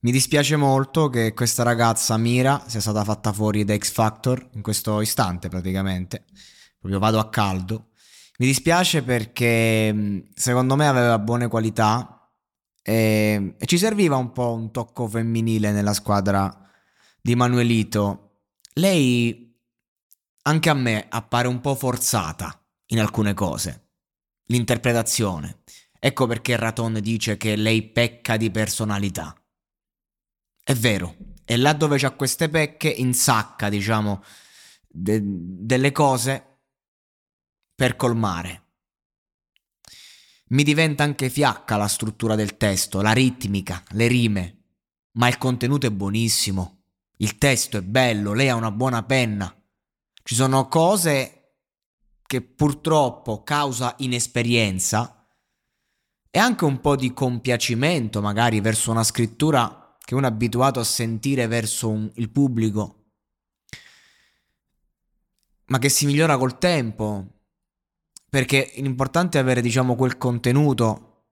Mi dispiace molto che questa ragazza Mira sia stata fatta fuori da X Factor in questo istante praticamente. Proprio vado a caldo. Mi dispiace perché secondo me aveva buone qualità e, e ci serviva un po' un tocco femminile nella squadra di Manuelito. Lei anche a me appare un po' forzata in alcune cose. L'interpretazione. Ecco perché Raton dice che lei pecca di personalità. È vero, e là dove c'ha queste pecche insacca, diciamo, de- delle cose per colmare. Mi diventa anche fiacca la struttura del testo, la ritmica, le rime, ma il contenuto è buonissimo. Il testo è bello, lei ha una buona penna. Ci sono cose che purtroppo causa inesperienza e anche un po' di compiacimento magari verso una scrittura che uno è abituato a sentire verso un, il pubblico, ma che si migliora col tempo, perché l'importante è avere, diciamo, quel contenuto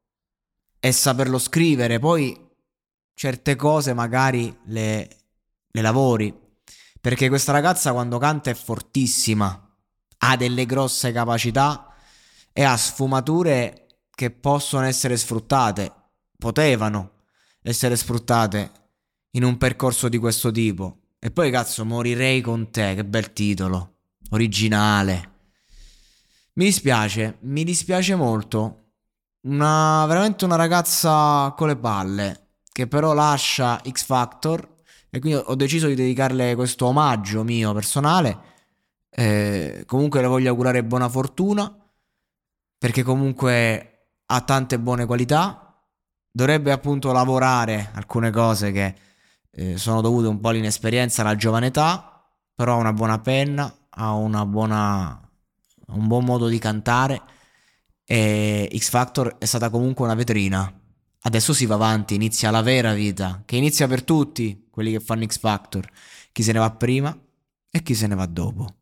e saperlo scrivere, poi certe cose magari le, le lavori, perché questa ragazza quando canta è fortissima, ha delle grosse capacità e ha sfumature che possono essere sfruttate, potevano essere sfruttate in un percorso di questo tipo. E poi cazzo, morirei con te, che bel titolo, originale. Mi dispiace, mi dispiace molto. Una, veramente una ragazza con le palle, che però lascia X Factor e quindi ho deciso di dedicarle questo omaggio mio personale. Eh, comunque le voglio augurare buona fortuna, perché comunque ha tante buone qualità dovrebbe appunto lavorare alcune cose che eh, sono dovute un po' all'inesperienza, alla giovane età, però ha una buona penna, ha buona, un buon modo di cantare e X Factor è stata comunque una vetrina. Adesso si va avanti, inizia la vera vita, che inizia per tutti quelli che fanno X Factor, chi se ne va prima e chi se ne va dopo.